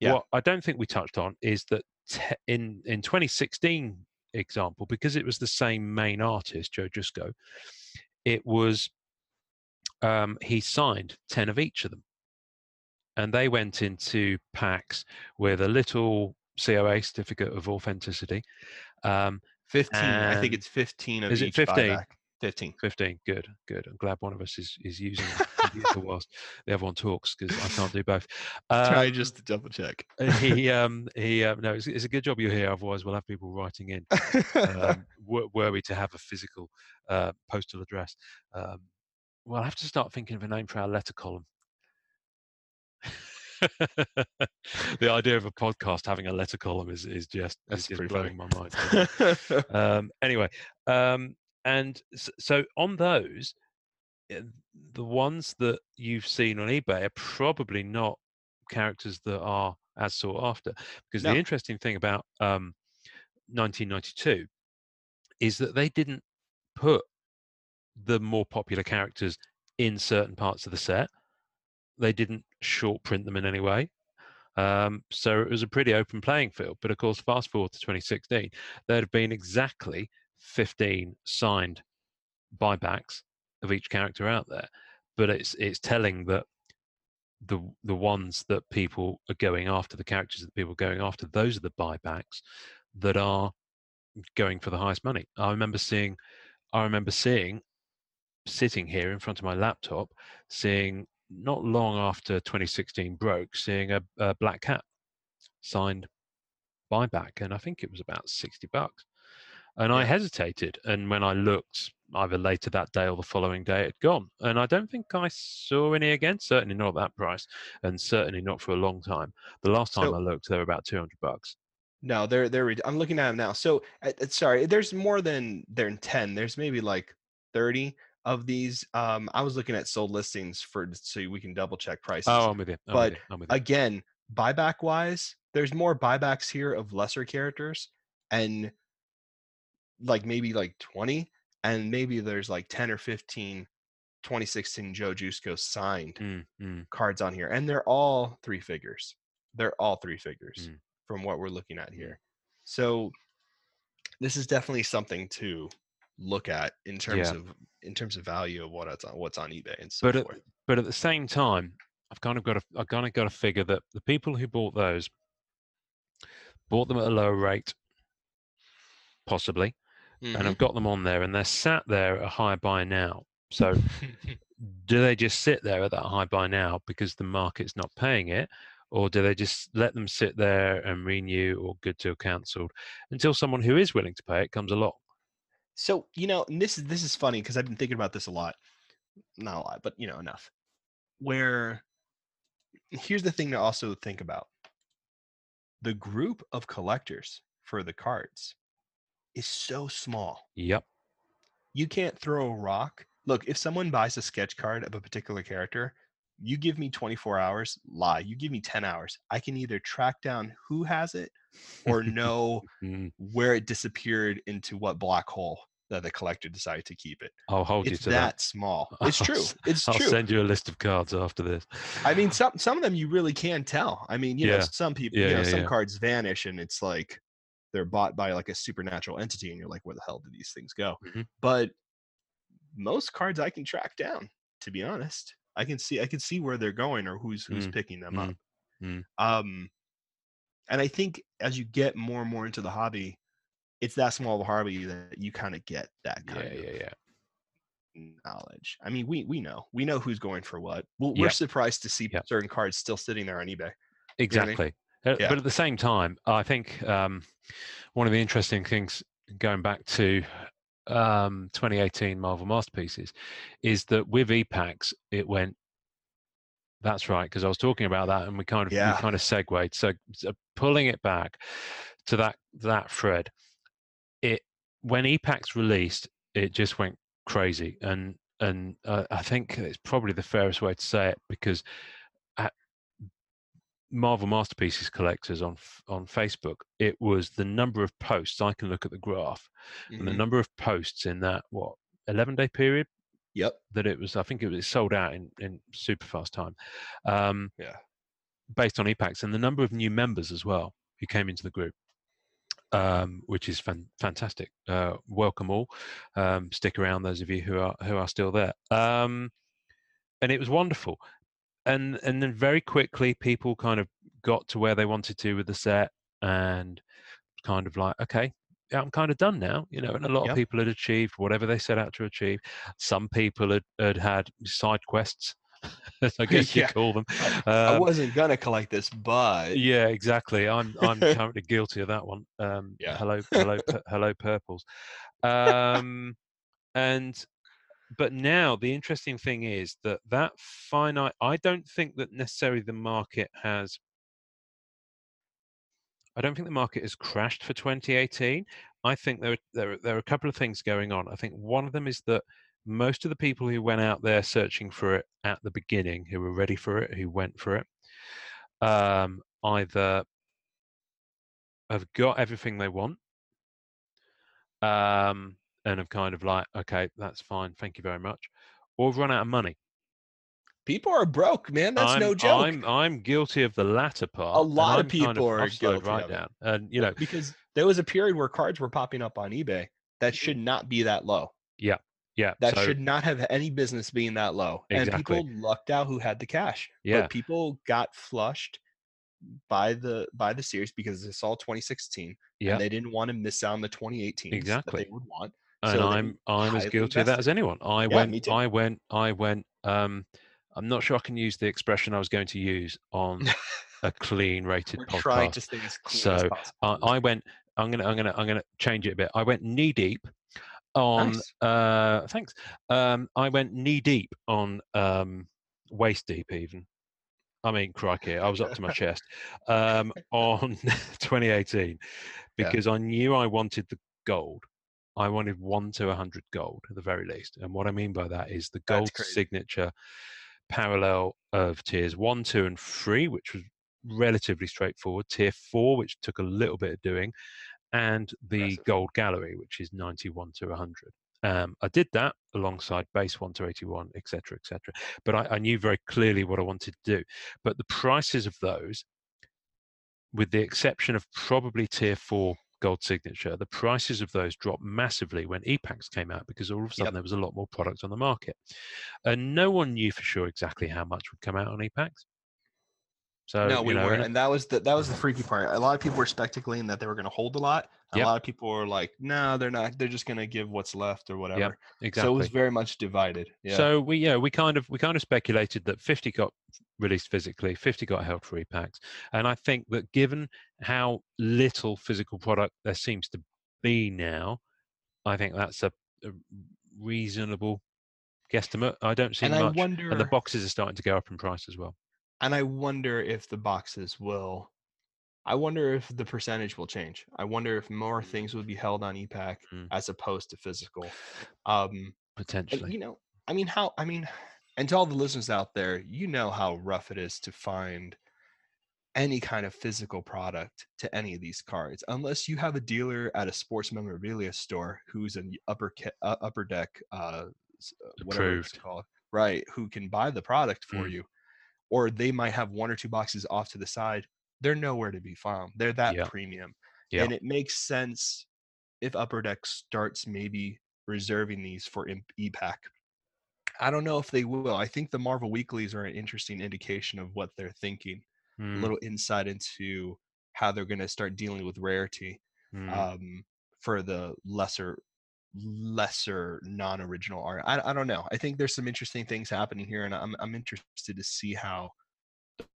Yeah. What I don't think we touched on is that te- in in 2016 example, because it was the same main artist, Joe Jusko, it was um, he signed 10 of each of them. And they went into packs with a little COA certificate of authenticity. Um, 15. I think it's 15 of Is it each 15? buyback. 15. 15, good, good. I'm glad one of us is, is using the <laughs> whilst the other one talks because I can't do both. Try Um, just to double check. he um he um, no it's, it's a good job you're here otherwise we'll have people writing in um, <laughs> were, were we to have a physical uh, postal address um, we'll have to start thinking of a name for our letter column <laughs> the idea of a podcast having a letter column is, is just, That's is just blowing my mind <laughs> um, anyway, um, and s- so on those, uh, the ones that you've seen on eBay are probably not characters that are as sought after. Because No. the interesting thing about um, 1992 is that they didn't put the more popular characters in certain parts of the set. They didn't short print them in any way. Um, so it was a pretty open playing field. But of course, fast forward to 2016, there had been exactly 15 signed buybacks of each character out there. But it's it's telling that the the ones that people are going after, the characters that people are going after, those are the buybacks that are going for the highest money. I remember seeing I remember seeing sitting here in front of my laptop, seeing not long after 2016 broke, seeing a, a black cat signed buyback, and I think it was about 60 bucks. And I hesitated, and when I looked either later that day or the following day, it had gone. And I don't think I saw any again. Certainly not at that price, and certainly not for a long time. The last time So- I looked, they were about 200 bucks. No, they're they're. I'm looking at them now. So sorry, there's more than than ten. There's maybe like thirty of these. Um, I was looking at sold listings for so we can double check prices. Oh, I'm with you. I'm But with you. With you. Again, buyback wise, there's more buybacks here of lesser characters, and like maybe like twenty, and maybe there's like ten or 15 2016 Joe Jusko signed Mm, mm. cards on here, and they're all three figures. They're all three figures Mm. from what we're looking at here. So this is definitely something to look at in terms Yeah. of in terms of value of what it's on what's on eBay and so but at, forth. but at the same time, I've kind of got to I've kind of got to figure that the people who bought those bought them at a lower rate, possibly, and Mhm. have got them on there, and they're sat there at a high buy now. So <laughs> do they just sit there at that high buy now because the market's not paying it, or do they just let them sit there and renew or good till cancelled until someone who is willing to pay it comes along? So you know, and this is this is funny because I've been thinking about this a lot. Not a lot, but you know, enough. Where here's the thing to also think about: the group of collectors for the cards is so small. Yep. You can't throw a rock. Look, if someone buys a sketch card of a particular character, you give me 24 hours, lie. You give me 10 hours. I can either track down who has it or know <laughs> Mm, where it disappeared into what black hole that the collector decided to keep it. I'll hold you to that, that. small. <laughs> It's I'll true. It's I'll true. send you a list of cards after this. I mean, some some of them you really can tell. I mean, you know, some people, Yeah, you know, yeah, some yeah. cards vanish and it's like they're bought by like a supernatural entity, and you're like, where the hell did these things go? Mhm. But most cards I can track down. To be honest, I can see I can see where they're going or who's who's Mm, picking them mm, up. mm. Um, and I think as you get more and more into the hobby, it's that small of a hobby that you kind of get that Yeah, kind yeah, of yeah. knowledge. I mean, we we know we know who's going for what. We're, we're surprised to see Yep. certain cards still sitting there on eBay. what I mean? Exactly. Uh, Yeah. But at the same time, I think um, one of the interesting things going back to um, 2018 Marvel Masterpieces is that with ePacks, it went. That's right, because I was talking about that, and we kind of Yeah. we kind of segued. So, so pulling it back to that that thread, it when ePacks released, it just went crazy, and and uh, I think it's probably the fairest way to say it because Marvel Masterpieces collectors on on Facebook, it was the number of posts. I can look at the graph, and the Mhm. number of posts in that what 11 day period Yep. that it was. I think it was sold out in in super fast time, um, Yeah. based on ePacks, and the number of new members as well who came into the group. Um, which is fan- fantastic. Uh, welcome all. Um, stick around, those of you who are who are still there. Um, and it was wonderful and and then very quickly people kind of got to where they wanted to with the set and kind of like okay yeah, i'm kind of done now you know and a lot of people had achieved whatever they set out to achieve some people had, had had side quests <laughs> as i <laughs> guess Yeah. you call them I Um, wasn't gonna collect this, but yeah exactly i'm i'm <laughs> currently guilty of that one um Yeah. hello hello hello purples um and but now the interesting thing is that that finite i don't think that necessarily the market has i don't think the market has crashed for 2018 i think there there, there are a couple of things going on. I think one of them is that most of the people who went out there searching for it at the beginning who were ready for it who went for it um, either have got everything they want um, and have kind of like okay that's fine thank you very much or have run out of money people are broke, man. That's I'm, no joke. I'm I'm guilty of the latter part. A lot of I'm kind people are guilty right of it. down, and you know, because there was a period where cards were popping up on eBay that should mm-hmm. not be that low. yeah. Yeah. That so, should not have any business being that low. Exactly. And people lucked out who had the cash. Yeah. But people got flushed by the by the series because it's all 2016 yeah, and they didn't want to miss out on the 2018 Exactly. that they would want. And so I'm I'm as guilty of that as anyone. I Yeah, went. I went, I went. Um, I'm not sure I can use the expression I was going to use on <laughs> a clean rated podcast. to stay as clean So. I, I went. I'm gonna I'm gonna I'm gonna change it a bit. I went knee deep on. Nice. Uh, thanks. Um, I went knee deep on um, waist deep even. I mean, crikey, I was up to my <laughs> chest um, on <laughs> 2018 Yeah. because I knew I wanted the gold. I wanted one to 100 gold at the very least. And what I mean by that is the gold signature parallel of tiers one, two, and three, which was relatively straightforward. Tier four, which took a little bit of doing, and the Impressive. gold gallery, which is 91 to 100. Um, I did that alongside base 1 to 81, etc., etc. But I, I knew very clearly what I wanted to do. But the prices of those, with the exception of probably tier four gold signature, the prices of those dropped massively when ePacks came out because all of a sudden Yep. there was a lot more product on the market. And no one knew for sure exactly how much would come out on ePacks. So, no, you we know, weren't, and- and that was the that was the <laughs> freaky part. A lot of people were speculating that they were going to hold a lot. Yep. A lot of people were like, "No, they're not. They're just going to give what's left or whatever." exactly. So it was very much divided. Yeah. So we yeah we kind of we kind of speculated that 50 got released physically, 50 got held for ePacks, and I think that given how little physical product there seems to be now, I think that's a, a reasonable guesstimate. I don't see and I much, wonder, and the boxes are starting to go up in price as well. and I wonder if the boxes will. I wonder if the percentage will change. I wonder if more things will be held on ePack Mm. as opposed to physical. Um, and, Potentially, you know, I mean, how? I mean, and to all the listeners out there, you know how rough it is to find any kind of physical product to any of these cards, unless you have a dealer at a sports memorabilia store who's an upper uh, upper deck, uh, uh, whatever it's called, right? Who can buy the product for Mm. you, or they might have one or two boxes off to the side. They're nowhere to be found. They're that Yeah. premium, Yeah. and it makes sense if Upper Deck starts maybe reserving these for ePack. I don't know if they will. I think the Marvel Weeklies are an interesting indication of what they're thinking. A Mm, little insight into how they're going to start dealing with rarity mm, um, for the lesser lesser non-original art. I, I don't know. I think there's some interesting things happening here, and I'm I'm interested to see how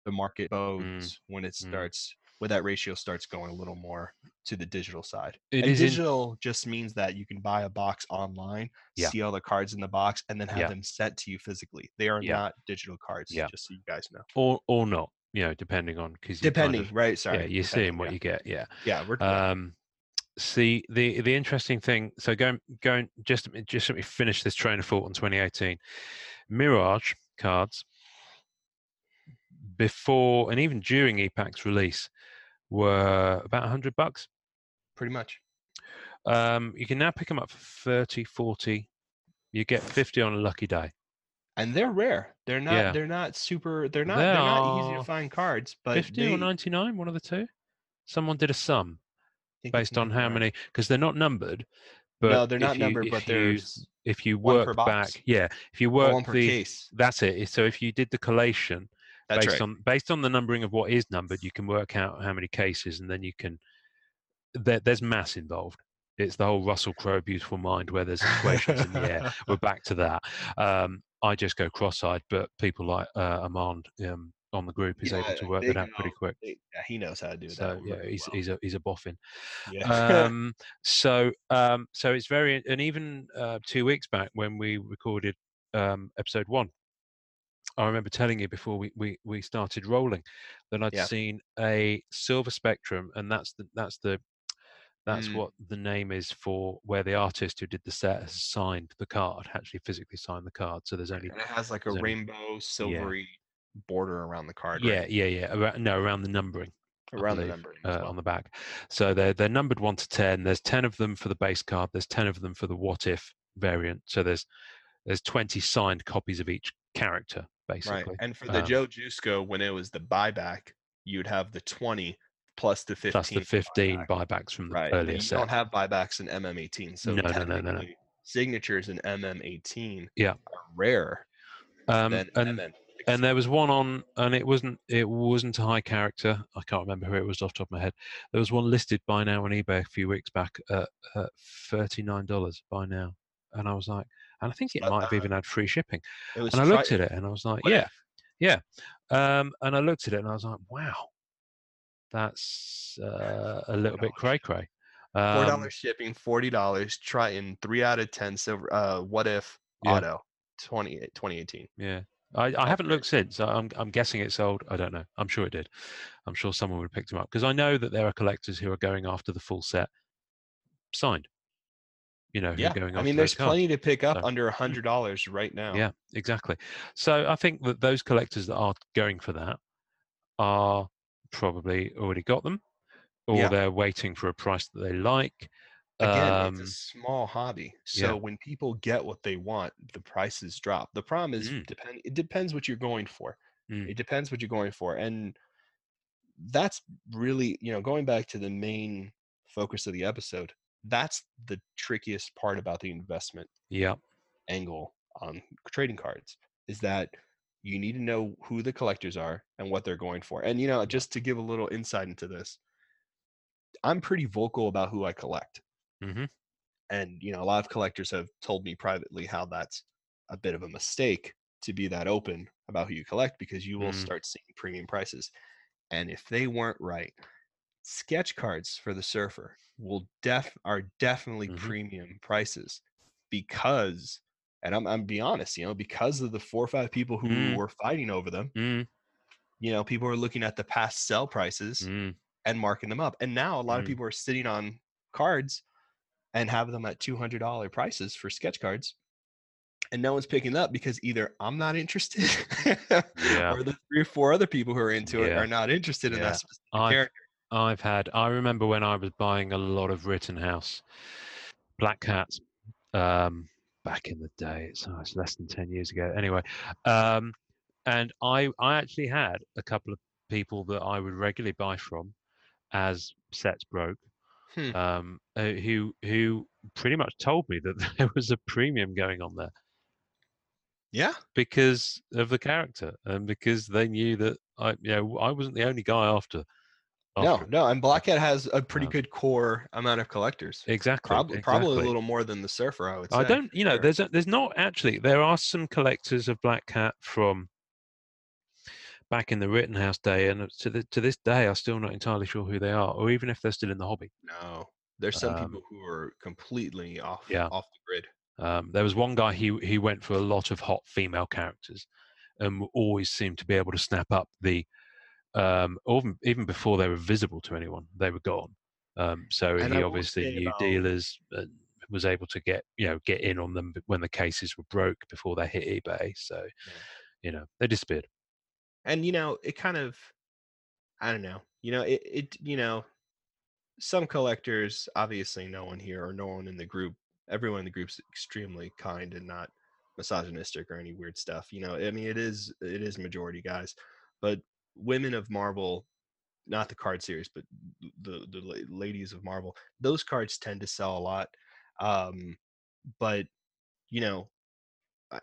the market goes Mm, when it mm. starts when that ratio starts going a little more to the digital side. It and digital just means that you can buy a box online, Yeah. see all the cards in the box, and then have Yeah. them sent to you physically. They are Yeah. not digital cards, Yeah. just so you guys know. or or not, you know, depending on because Depending, right? Sorry. yeah, you're seeing what you get. Yeah. Yeah, we're. Um, see the the interesting thing. So going going just let me- just let me finish this train of thought on 2018. Mirage cards before and even during ePack's release were about 100 bucks. pretty much. Um, you can now pick them up for 30, 40. You get 50 on a lucky day. And they're rare. They're not. Yeah. They're not super. They're not. They are not easy to find cards. But 50 they, or 99, one of the two. Someone did a sum I think it's based on how many because they're not numbered. But no, they're not you- numbered, if but you- there's if you one per work back, yeah, if you work one per the case. that's it. So if you did the collation That's based right. on based on the numbering of what is numbered, you can work out how many cases, and then you can. There, there's mass involved. It's the whole Russell Crowe beautiful mind where there's equations in the air. <laughs> We're back to that. Um, I just go cross-eyed, but people like uh, Armand um, on the group is able to work that out pretty quick. They- yeah, he knows how to do that. So yeah, he's well. he's a he's a boffin. yeah. um, <laughs> so um, so it's very and even uh, two weeks back when we recorded um, episode one, I remember telling you before we we, we started rolling that I'd Yeah. seen a silver spectrum, and that's the that's the that's Mm. what the name is for where the artist who did the set has signed the card, actually physically signed the card. So there's only and it has like a there's only- rainbow silvery border around the card. yeah right? yeah yeah around, no around the numbering. Around the believe, numbering as uh, well. on the back. So they're they're numbered one to ten. There's ten of them for the base card. There's ten of them for the what if variant. So there's there's twenty signed copies of each character basically. Right. And for the Um, Joe Jusko, when it was the buyback, you'd have the 20 plus the 15. plus the fifteen buyback. buybacks from the Right. earlier You set. don't have buybacks in MM18. So No, no, no, no, no. signatures in MM18 Yeah. are rare um, and MM. and there was one on, and it wasn't it wasn't a high character. I can't remember who it was off the top of my head. There was one listed by now on eBay a few weeks back at, at thirty nine dollars by now, and I was like, and I think it Uh, might have uh, even had free shipping. And I looked at it and I was like, yeah, yeah. Um, and I looked at it and I was like, wow, that's uh, a little bit $4 cray cray. Four Um, dollars shipping, forty dollars. Triton, three out of ten silver. Uh, what if Yeah. auto, 20, 2018. yeah. I, I haven't looked since. I'm, I'm guessing it sold. I don't know. I'm sure it did. I'm sure someone would have picked them up because I know that there are collectors who are going after the full set signed. You know, Yeah, I mean, there's plenty to pick up So- under a hundred dollars right now. Yeah, exactly. So I think that those collectors that are going for that are probably already got them, or Yeah. they're waiting for a price that they like. Again, Um, it's a small hobby. yeah. So when people get what they want, the prices drop. The problem is Mm. depend it depends what you're going for. Mm. It depends what you're going for. And that's really, you know, going back to the main focus of the episode, that's the trickiest part about the investment yeah, angle on trading cards is that you need to know who the collectors are and what they're going for. And you know, just to give a little insight into this, I'm pretty vocal about who I collect. hmm And you know, a lot of collectors have told me privately how that's a bit of a mistake to be that open about who you collect because you will Mm. start seeing premium prices. And if they weren't right, sketch cards for the surfer will def are definitely Mhm. premium prices because and I'm I'm be honest, you know, because of the four or five people who Mm. were fighting over them, mm, you know, people are looking at the past sell prices mm, and marking them up. And now a lot of Mm. people are sitting on cards and have them at $200 prices for sketch cards. And no one's picking up because either I'm not interested Yeah. <laughs> or the three or four other people who are into it are not interested in that specific character. I've had. I remember when I was buying a lot of Rittenhouse Black Cats um, back in the day. It's, oh, it's less than ten years ago. Anyway, um, and I I actually had a couple of people that I would regularly buy from as sets broke. Hmm. Um, uh, who who pretty much told me that <laughs> there was a premium going on there Yeah. because of the character and because they knew that I you know I wasn't the only guy after No, no, and Black Cat has a pretty Um, good core amount of collectors. exactly. Probably, probably a little more than the Surfer. I would say. I don't, you know, Sure. there's a, there's not actually. There are some collectors of Black Cat from back in the Rittenhouse day, and to the, to this day, I'm still not entirely sure who they are, or even if they're still in the hobby. No, there's some Um, people who are completely off yeah. off the grid. Um, there was one guy he he went for a lot of hot female characters, and always seemed to be able to snap up the, um, even even before they were visible to anyone, they were gone. Um, so And he obviously knew dealers and was able to get you know get in on them when the cases were broke before they hit eBay. So, you know, they disappeared. and you know it kind of i don't know you know it, it you know some collectors obviously no one here or no one in the group everyone in the group's extremely kind and not misogynistic or any weird stuff you know i mean it is it is majority guys but women of marvel not the card series but the the ladies of marvel those cards tend to sell a lot um but you know I,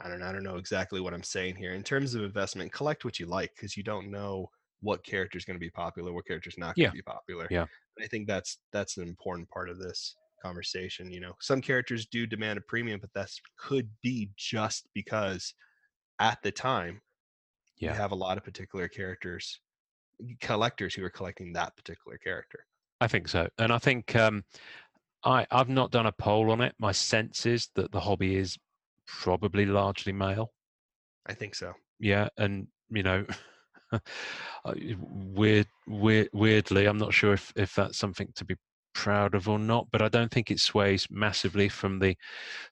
I don't know. I don't know exactly what I'm saying here. In terms of investment, collect what you like because you don't know what character is going to be popular, what character is not going Yeah. to be popular. Yeah. And I think that's that's an important part of this conversation. You know, some characters do demand a premium, but that's could be just because at the time Yeah. you have a lot of particular characters, collectors who are collecting that particular character. I think so, and I think um, I I've not done a poll on it. My sense is that the hobby is probably largely male. I think so. Yeah, and you know, <laughs> weird, weird, weirdly, I'm not sure if if that's something to be proud of or not, but I don't think it sways massively from the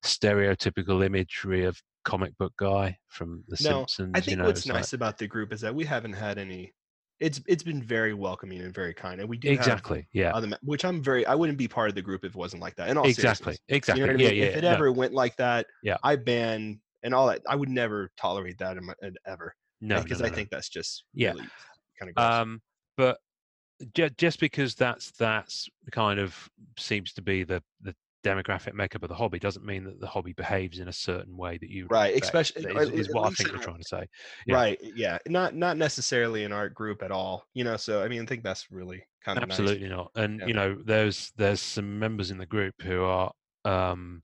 stereotypical imagery of comic book guy from The No, Simpsons. I think you know, what's it's like- nice about the group is that we haven't had any. It's it's been very welcoming and very kind, and we do have exactly, yeah, other which I'm very I wouldn't be part of the group if it wasn't like that. And all exactly, seriousness. exactly, You know what I yeah, mean? yeah. if it no, ever went like that, Yeah. I ban and all that. I would never tolerate that in my, in- ever no, because no, I no, no. think that's just Yeah. really kind of gross. Um, but just because that's that's kind of seems to be the the demographic makeup of the hobby doesn't mean that the hobby behaves in a certain way that you right, especially is, is what I think in we're trying to say. yeah. Right, yeah, not not necessarily an art group at all. You know, so I mean, I think that's really kind of Absolutely not. And Yeah. you know, there's there's some members in the group who are um,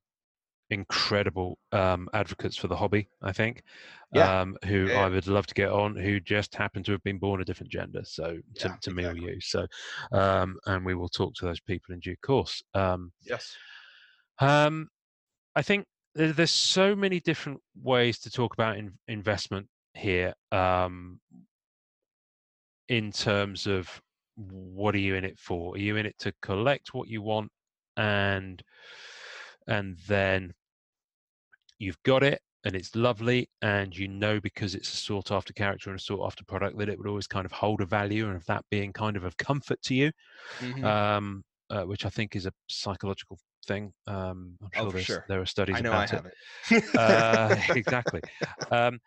incredible um, advocates for the hobby. I think, Yeah. um, who Yeah, yeah. I would love to get on, who just happen to have been born a different gender, so to, to me or you. So, um, and we will talk to those people in due course. Um, Yes. Um, I think there's so many different ways to talk about in, investment here. Um, in terms of what are you in it for? Are you in it to collect what you want, and and then you've got it and it's lovely, and you know because it's a sought after character and a sought after product that it would always kind of hold a value, and of that being kind of of comfort to you Mhm. um, uh, which I think is a psychological thing. Um, I'm Oh, sure, for sure. there are studies I know I about it. have it. Uh, <laughs> <laughs> exactly. Um,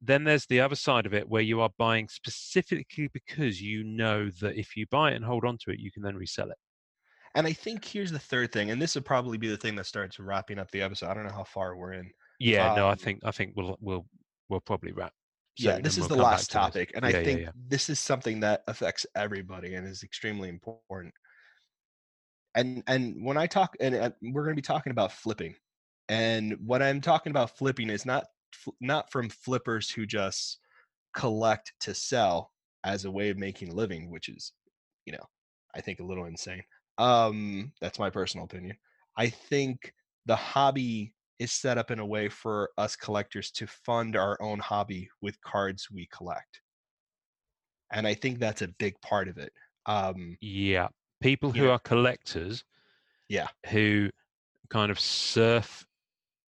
then there's the other side of it where you are buying specifically because you know that if you buy it and hold on to it, you can then resell it. and I think here's the third thing, and this would probably be the thing that starts wrapping up the episode. I don't know how far we're in. Yeah, no, I Um, think I think we'll we'll we'll probably wrap. yeah this is we'll the last to this. topic and Yeah, i think yeah. this is something that affects everybody and is extremely important and and when i talk and uh, we're going to be talking about flipping and what i'm talking about flipping is not not from flippers who just collect to sell as a way of making a living which is you know i think a little insane um that's my personal opinion i think the hobby is set up in a way for us collectors to fund our own hobby with cards we collect. And I think that's a big part of it. Um, Yeah, people who Yeah. are collectors. Yeah. Who kind of surf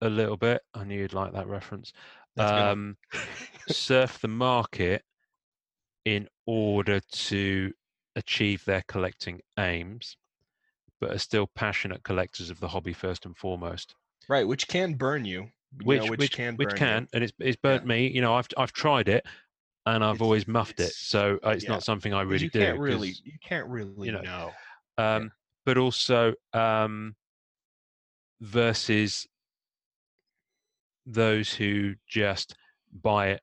a little bit. I knew you'd like that reference. that's a good one. um, <laughs> surf the market in order to achieve their collecting aims, but are still passionate collectors of the hobby first and foremost. Right, which can burn you. you Which know, which can which can, and it's it's burnt me. You know, I've I've tried it, and I've It's- always muffed it. So uh, it's yeah. not something I really you do. can't really you can't really know, know. um, but also um, versus those who just buy it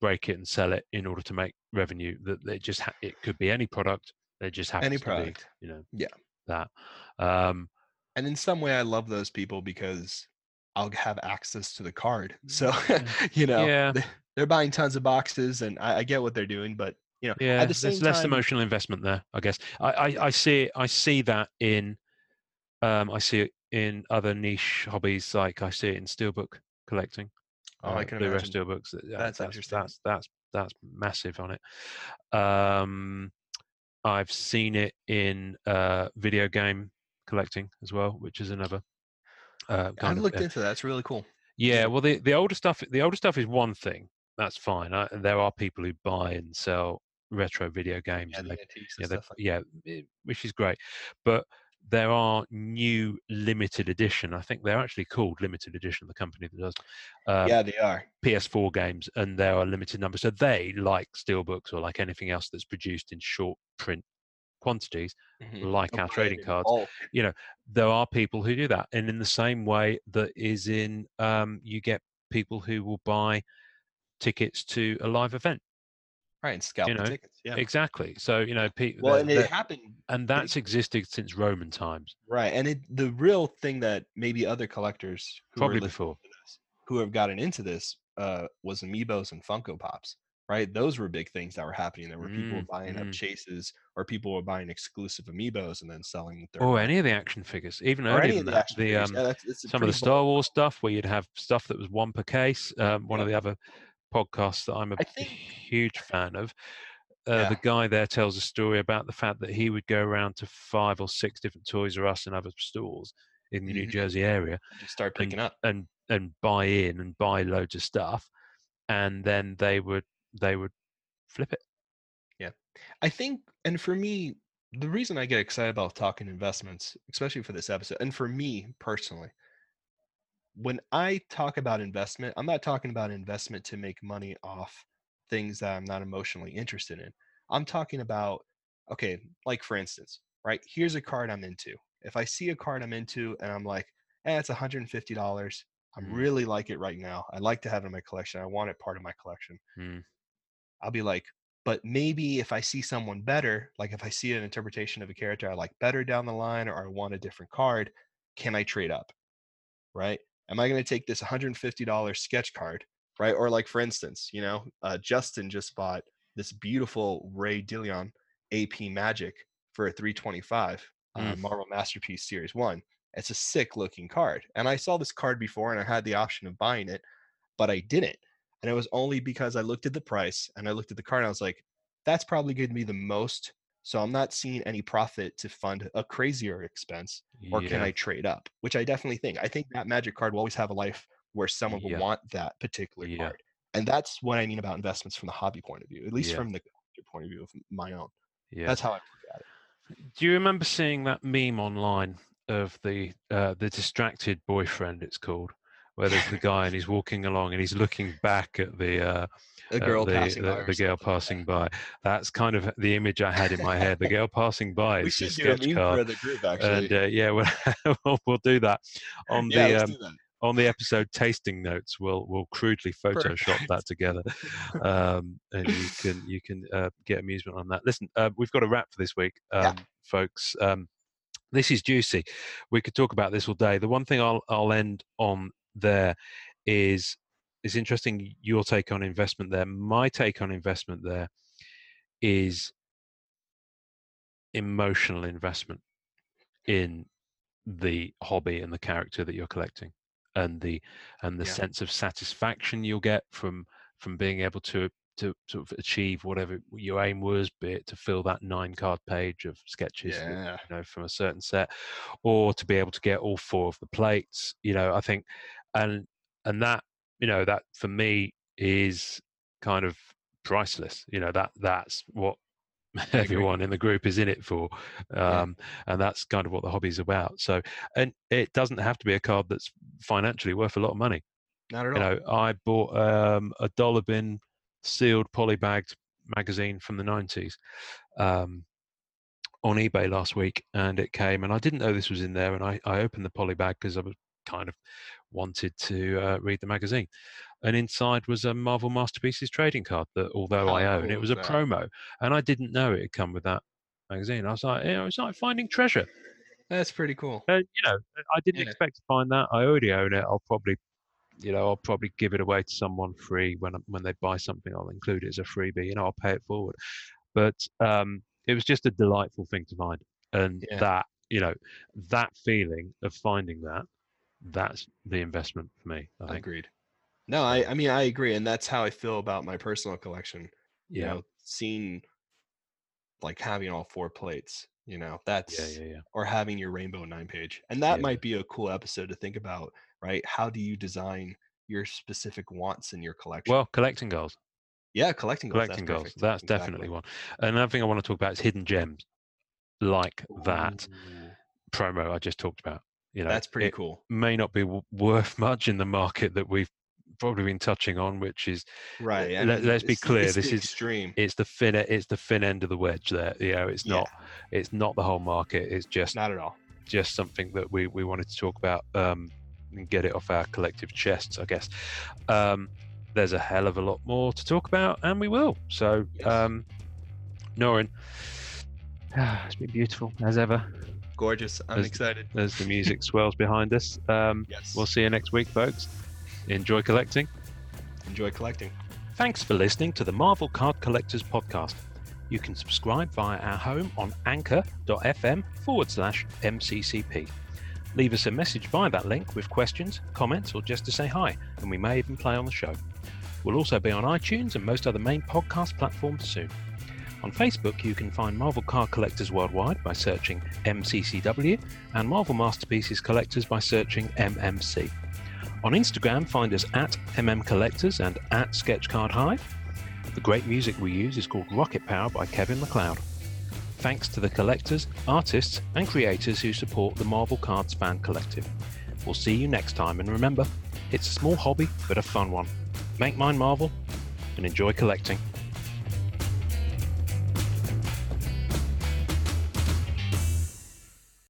break it and sell it in order to make revenue. That they just ha- it could be any product. they just have Any to product. be, you know, Yeah. that. Um, And in some way, I love those people because I'll have access to the card. <laughs> So, you know, Yeah. they- they're buying tons of boxes, and I, I get what they're doing. But you know, yeah, the there's less time, emotional investment there, I guess. I, I, I see it, I see that in um, I see it in other niche hobbies, like I see it in steelbook collecting. Oh, I uh, can Blu-ray imagine. steelbooks. That's that's interesting. That's that's that's massive on it. Um, I've seen it in uh, video game collecting as well, which is another. Uh, I of, looked into that. It's really cool. yeah, well, the the older stuff, the older stuff is one thing. That's fine. I, there are people who buy and sell retro video games, Yeah, and they yeah, they- stuff like yeah, it- which is great. But there are new limited edition. I think they're actually called limited edition. The company that does um, yeah, they are. PS4 games, and there are limited numbers. So they, like steelbooks or like anything else that's produced in short print quantities, Mhm. like They'll our trading in cards, bulk. there are people who do that. And in the same way that is in, um, you get people who will buy tickets to a live event. right? And scalp you the know, tickets. Yeah. Exactly. So you know, pe- Well, and it happened and that's existed since Roman times, right. And it the real thing that maybe other collectors who probably before. this, who have gotten into this, uh, was amiibos and Funko Pops. Right, those were big things that were happening. There were people Mm, buying up mm. chases, or people were buying exclusive amiibos and then selling. Their Or any of the action figures, even or earlier any than of the that. The um, Yeah, that's- some of the Star Wars stuff where you'd have stuff that was one per case. Um, one of the other podcasts that I'm a think- huge fan of. Uh, Yeah. The guy there tells a story about the fact that he would go around to five or six different Toys R Us and other stores in the New Mhm. Jersey area Just start and- picking up. and and buy in and buy loads of stuff, and then they would they would flip it. Yeah. I think, and for me, the reason I get excited about talking investments, especially for this episode, and for me personally, when I talk about investment, I'm not talking about investment to make money off things that I'm not emotionally interested in. I'm talking about, okay, like for instance, right? Here's a card I'm into. If I see a card I'm into and I'm like, eh, it's $150. I Mm. really like it right now. I like to have it in my collection. I want it part of my collection. Mm. I'll be like, but maybe if I see someone better, like if I see an interpretation of a character I like better down the line or I want a different card, can I trade up? Right? Am I going to take this $150 sketch card? Right? Or like for instance, you know, uh, Justin just bought this beautiful Ray Dillon AP Magik for a 325 uh, Mm. Marvel Masterpiece Series 1. It's a sick looking card. And I saw this card before and I had the option of buying it, but I didn't. And it was only because I looked at the price and I looked at the card and I was like, that's probably going to be the most. So I'm not seeing any profit to fund a crazier expense, or can I trade up? Which I definitely think. I think that Magik card will always have a life where someone will Yeah. want that particular Yeah. card. And that's what I mean about investments from the hobby point of view, at least Yeah. from the point of view of my own. Yeah. That's how I look at it. Do you remember seeing that meme online of the uh, the distracted boyfriend? It's called, where there's the guy and he's walking along and he's looking back at the uh, A girl the, passing the, by. the girl passing by. That's kind of the image I had in my head. The girl passing by We is should do a meme card, for the group, actually. and uh, yeah, we'll, <laughs> we'll do that on yeah, the um, do that. on the episode tasting notes. We'll we'll crudely Photoshop that together, <laughs> um, and you can you can uh, get amusement on that. Listen, uh, we've got a wrap for this week, um, Yeah. folks. Um, this is juicy. We could talk about this all day. The one thing I'll I'll end on there it's is interesting. Your take on investment there. My take on investment there is emotional investment in the hobby and the character that you're collecting and the and the Yeah. sense of satisfaction you'll get from from being able to to sort of achieve whatever your aim was be it to fill that nine card page of sketches Yeah. you know from a certain set or to be able to get all four of the plates you know i think and and that you know that for me is kind of priceless you know that that's what <laughs> everyone in the group is in it for Yeah. um and that's kind of what the hobby's about so and it doesn't have to be a card that's financially worth a lot of money Not at all. you know i bought um a dollar bin sealed polybagged magazine from the 90s um on ebay last week and it came and i didn't know this was in there and i, I opened the polybag because i was kind of wanted to uh, read the magazine and inside was a Marvel Masterpieces trading card that, although I own, it was a that? promo, and I didn't know it had come with that magazine. I was like, you know, it's like finding treasure. That's pretty cool. And you know, I didn't Yeah. expect to find that. I already own it. I'll probably, you know, I'll probably give it away to someone free when when they buy something. I'll include it as a freebie. You know, I'll pay it forward. But um, it was just a delightful thing to find, and Yeah. that you know, that feeling of finding that, that's the investment for me. I think. Agreed. No, I, I mean I agree, and that's how I feel about my personal collection. You Yeah. know, seeing like having all four plates, you know, Yeah, that's yeah, yeah. or having your rainbow nine page. And that Yeah. might be a cool episode to think about, right? How do you design your specific wants in your collection? Well, collecting goals. yeah, collecting goals. collecting that's goals. perfect. That's definitely Exactly. one. Another thing I want to talk about is hidden gems, like that Ooh, promo I just talked about. You know, that's pretty cool. may not be w- worth <laughs> much in the market that we've probably been touching on, which is Right. I let- mean, let's be clear, this is- extreme. it's the fin it's the fin end of the wedge there. You know, it's Yeah, not it's not the whole market. It's just not at all. just something that we we wanted to talk about um, and get it off our collective chests, I guess. Um, there's a hell of a lot more to talk about, and we will. So, Yes. um, Norrin, <sighs> it's been beautiful as ever. Gorgeous. I'm As- excited. As the music swells behind us. Um, Yes. we'll see you next week, folks. Enjoy collecting. Enjoy collecting. Thanks for listening to the Marvel Card Collectors Podcast. You can subscribe via our home on anchor.fm forward slash MCCP. Leave us a message via that link with questions, comments, or just to say hi, and we may even play on the show. We'll also be on iTunes and most other main podcast platforms soon. On Facebook, you can find Marvel Card Collectors Worldwide by searching MCCW and Marvel Masterpieces Collectors by searching MMC. On Instagram, find us at MM Collectors and at Sketchcard Hive. The great music we use is called Rocket Power by Kevin MacLeod. Thanks to the collectors, artists, and creators who support the Marvel Cards Fan Collective. We'll see you next time, and remember, it's a small hobby, but a fun one. Make mine Marvel and enjoy collecting.